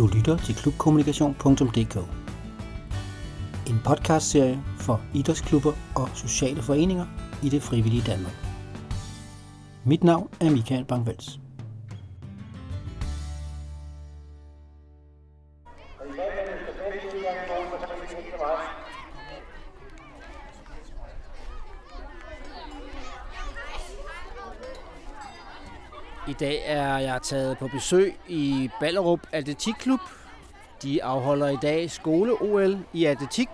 Du lytter til klubkommunikation.dk En podcastserie for idrætsklubber og sociale foreninger i det frivillige Danmark. Mit navn er Michael Bangvels. I dag er jeg taget på besøg i Ballerup Atletikklub. De afholder i dag skole-OL i atletik.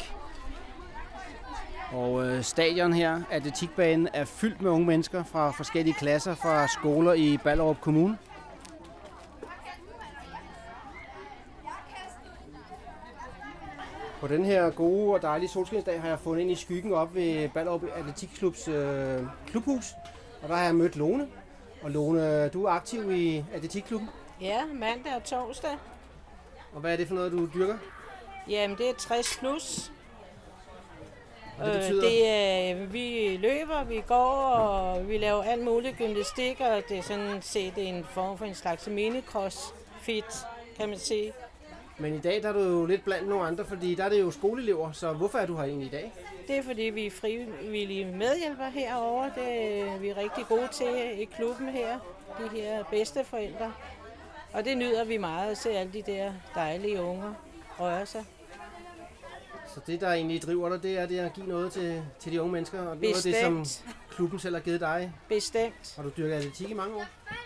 Og øh, stadion her, atletikbanen, er fyldt med unge mennesker fra forskellige klasser fra skoler i Ballerup Kommune. På den her gode og dejlige solskinsdag har jeg fundet ind i skyggen op ved Ballerup Atletikklubs øh, klubhus. Og der har jeg mødt Lone. Og Lone, du er aktiv i atletikklubben. Ja, mandag og torsdag. Og hvad er det for noget, du dyrker? Jamen, det er 60 plus. Og det Øh, betyder? det er, vi løber, vi går, og vi laver alt muligt gymnastik, og det er sådan set en form for en slags minicrossfit, kan man sige. Men i dag der er du jo lidt blandt nogle andre, fordi der er det jo skoleelever, så hvorfor er du her egentlig i dag? Det er fordi, vi er frivillige medhjælpere herovre. Det er vi rigtig gode til i klubben her, de her bedste forældre. Og det nyder vi meget at se alle de der dejlige unger røre sig. Så det, der egentlig driver dig, det er det at give noget til, til de unge mennesker, og noget af det, som klubben selv har givet dig. bestemt. Har du dyrket atletik i mange år?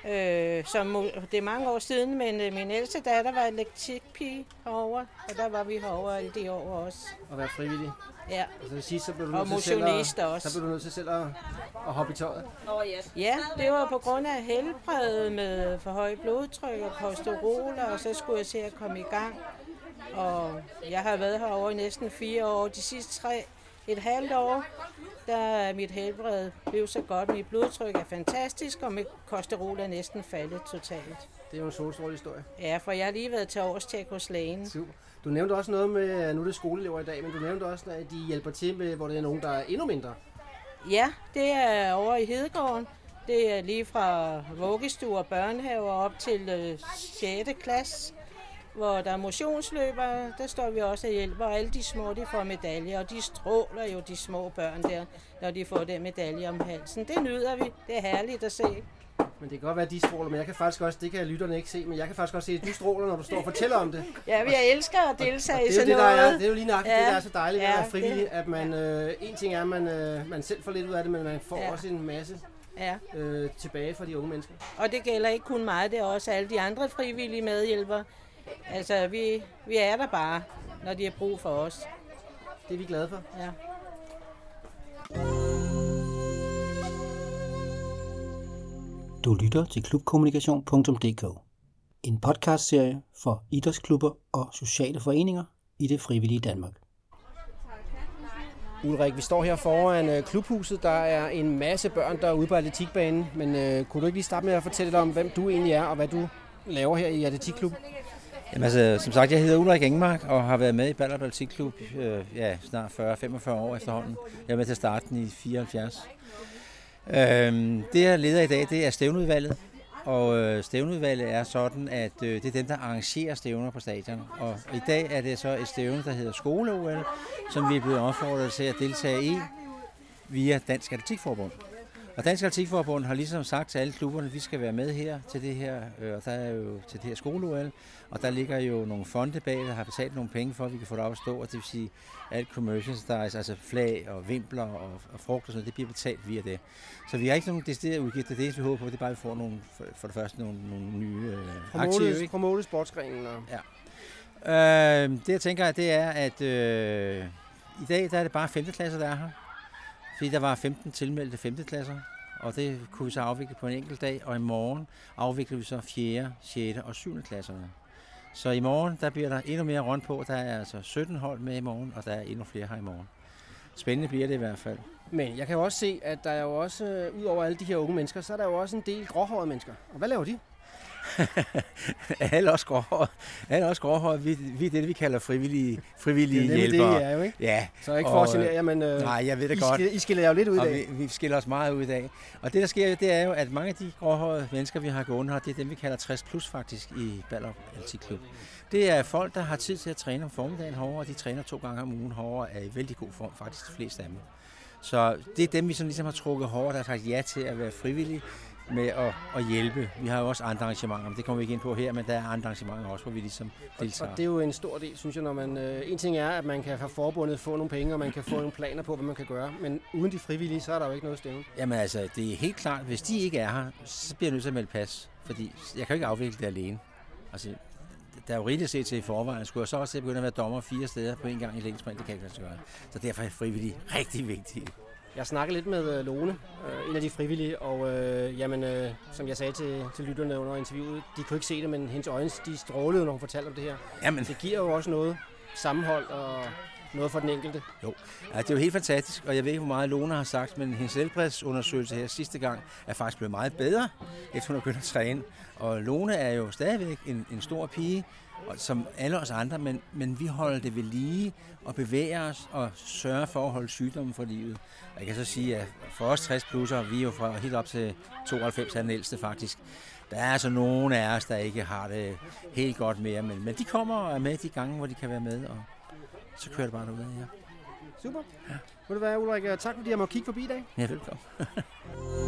Øh, som, det er mange år siden, men øh, min ældste datter var atletikpige herovre, og der var vi herovre alle de år også. At være frivillig? Ja, Altså det sidste, så blev du Og nødt til selv at, også. så blev du nødt til selv at, at hoppe i tøjet. ja det var på grund af helbredet med for højt blodtryk og kolesterol, og så skulle jeg se at komme i gang. Og jeg har været herovre i næsten fire år. De sidste tre, et halvt år, der er mit helbred blevet så godt. Mit blodtryk er fantastisk, og mit kolesterol er næsten faldet totalt. Det er jo en solstråle historie. Ja, for jeg har lige været til årstjek hos lægen. Super. Du nævnte også noget med, nu er det skoleelever i dag, men du nævnte også, at de hjælper til med, hvor det er nogen, der er endnu mindre. Ja, det er over i Hedegården. Det er lige fra vuggestue og børnehaver op til øh, 6. klasse, hvor der er motionsløbere. Der står vi også og hjælper, og alle de små de får medaljer, og de stråler jo de små børn der, når de får den medalje om halsen. Det nyder vi. Det er herligt at se. Men det kan godt være, at de stråler, men jeg kan faktisk også, det kan lytterne ikke se, men jeg kan faktisk også se, at du stråler, når du står og fortæller om det. Ja, vi elsker at Og deltage i det er jo sådan det, der er, noget. det er jo lige nok ja, det, Ja, der er så dejligt ved at ja, være frivillig, det- at man, øh, en ting er, at man, øh, man selv får lidt ud af det, men man får Ja. også en masse Ja, øh, tilbage fra de unge mennesker. og det gælder ikke kun mig, det er også alle de andre frivillige medhjælpere. Altså, vi, vi er der bare, når de har brug for os. Det er vi glade for. Ja. Du lytter til klubkommunikation.dk En podcastserie for idrætsklubber og sociale foreninger i det frivillige Danmark. Ulrik, vi står her foran øh, klubhuset. Der er en masse børn, der er ude på atletikbanen. Men øh, kunne du ikke lige starte med at fortælle lidt om, hvem du egentlig er, og hvad du laver her i atletikklubben? Jamen altså, som sagt, jeg hedder Ulrik Engmark og har været med i Ballerup Atletikklub øh, ja, snart 40-45 år efterhånden. Jeg er med til starten i 74. Øhm, det jeg leder i dag, det er stævneudvalget. Og øh, stævneudvalget er sådan, at øh, det er dem, der arrangerer stævner på stadion. Og i dag er det så et stævne, der hedder skole som vi er blevet opfordret til at deltage i via Dansk Atletikforbund. Og Dansk Atletikforbund har ligesom sagt til alle klubberne, at vi skal være med her til det her, øh, og der er jo til det her skole og der ligger jo nogle fonde bag, der har betalt nogle penge for, at vi kan få det op at stå, og det vil sige, alt commercials, altså flag og vimpler og, og frugt og sådan noget, det bliver betalt via det. Så vi har ikke nogen deciderede udgifter, det eneste vi håber på, det er bare, at vi får nogle, for, det første nogle, nogle nye øh, aktive. Promote, sportsgrenen. Og... Øh, det jeg tænker, det er, at øh, i dag der er det bare 5. klasser, der er her. Fordi der var 15 tilmeldte 5. klasser, og det kunne vi så afvikle på en enkelt dag, og i morgen afvikler vi så 4., 6. og 7. klasserne. Så i morgen, der bliver der endnu mere rundt på. Der er altså 17 hold med i morgen, og der er endnu flere her i morgen. Spændende bliver det i hvert fald. Men jeg kan jo også se, at der er jo også, øh, ud over alle de her unge mennesker, så er der jo også en del gråhårede mennesker. Og hvad laver de? alle os gråhårede, alle os gråhårede vi, vi er det, vi kalder frivillige, frivillige det er hjælpere. det, er jo, ikke? Ja. Så ikke for at genere jer, men øh, Nej, jeg ved det I, godt. skiller, I skiller jer jo lidt ud i dag. vi, vi skiller os meget ud i dag. Og det, der sker, det er jo, at mange af de gråhårede mennesker, vi har gående her, det er dem, vi kalder 60 plus faktisk i Ballerup Atletikklub. Det er folk, der har tid til at træne om formiddagen hårdere, og de træner to gange om ugen hårdere, er i vældig god form, faktisk de fleste af dem. Så det er dem, vi sådan ligesom har trukket hårdere, der har sagt ja til at være frivillige med at, at hjælpe. Vi har jo også andre arrangementer, men det kommer vi ikke ind på her, men der er andre arrangementer også, hvor vi ligesom deltager. Og det er jo en stor del, synes jeg, når man... Øh, en ting er, at man kan fra forbundet få nogle penge, og man kan få nogle planer på, hvad man kan gøre. Men uden de frivillige, så er der jo ikke noget stævne. Jamen altså, det er helt klart, hvis de ikke er her, så bliver jeg nødt til at melde pas. Fordi jeg kan jo ikke afvikle det alene. Altså, der er jo rigeligt set til i forvejen. Skulle jeg så også at begynde at være dommer fire steder på en gang i længdsprint, det kan jeg ikke lade sig gøre. Så derfor er frivillige rigtig vigtige. Jeg snakker lidt med øh, Lone, øh, en af de frivillige, og øh, jamen, øh, som jeg sagde til, til lytterne under interviewet, de kunne ikke se det, men hendes øjne de strålede, når hun fortalte om det her. Jamen, Det giver jo også noget sammenhold og noget for den enkelte. Jo, ja, det er jo helt fantastisk, og jeg ved ikke, hvor meget Lona har sagt, men hendes helbredsundersøgelse her sidste gang er faktisk blevet meget bedre, efter hun har begyndt at træne. Og Lone er jo stadigvæk en, en stor pige, og som alle os andre, men, men vi holder det ved lige og bevæger os og sørger for at holde sygdommen for livet. Jeg kan så sige, at for os 60 plusser, vi er jo fra helt op til 92 er den ældste faktisk, der er altså nogen af os, der ikke har det helt godt mere, men, men de kommer og er med de gange, hvor de kan være med, og så kører det bare derudad, ja. Super. Ja. Vil du være, Ulrik, tak fordi jeg må kigge forbi i dag. Ja, velkommen.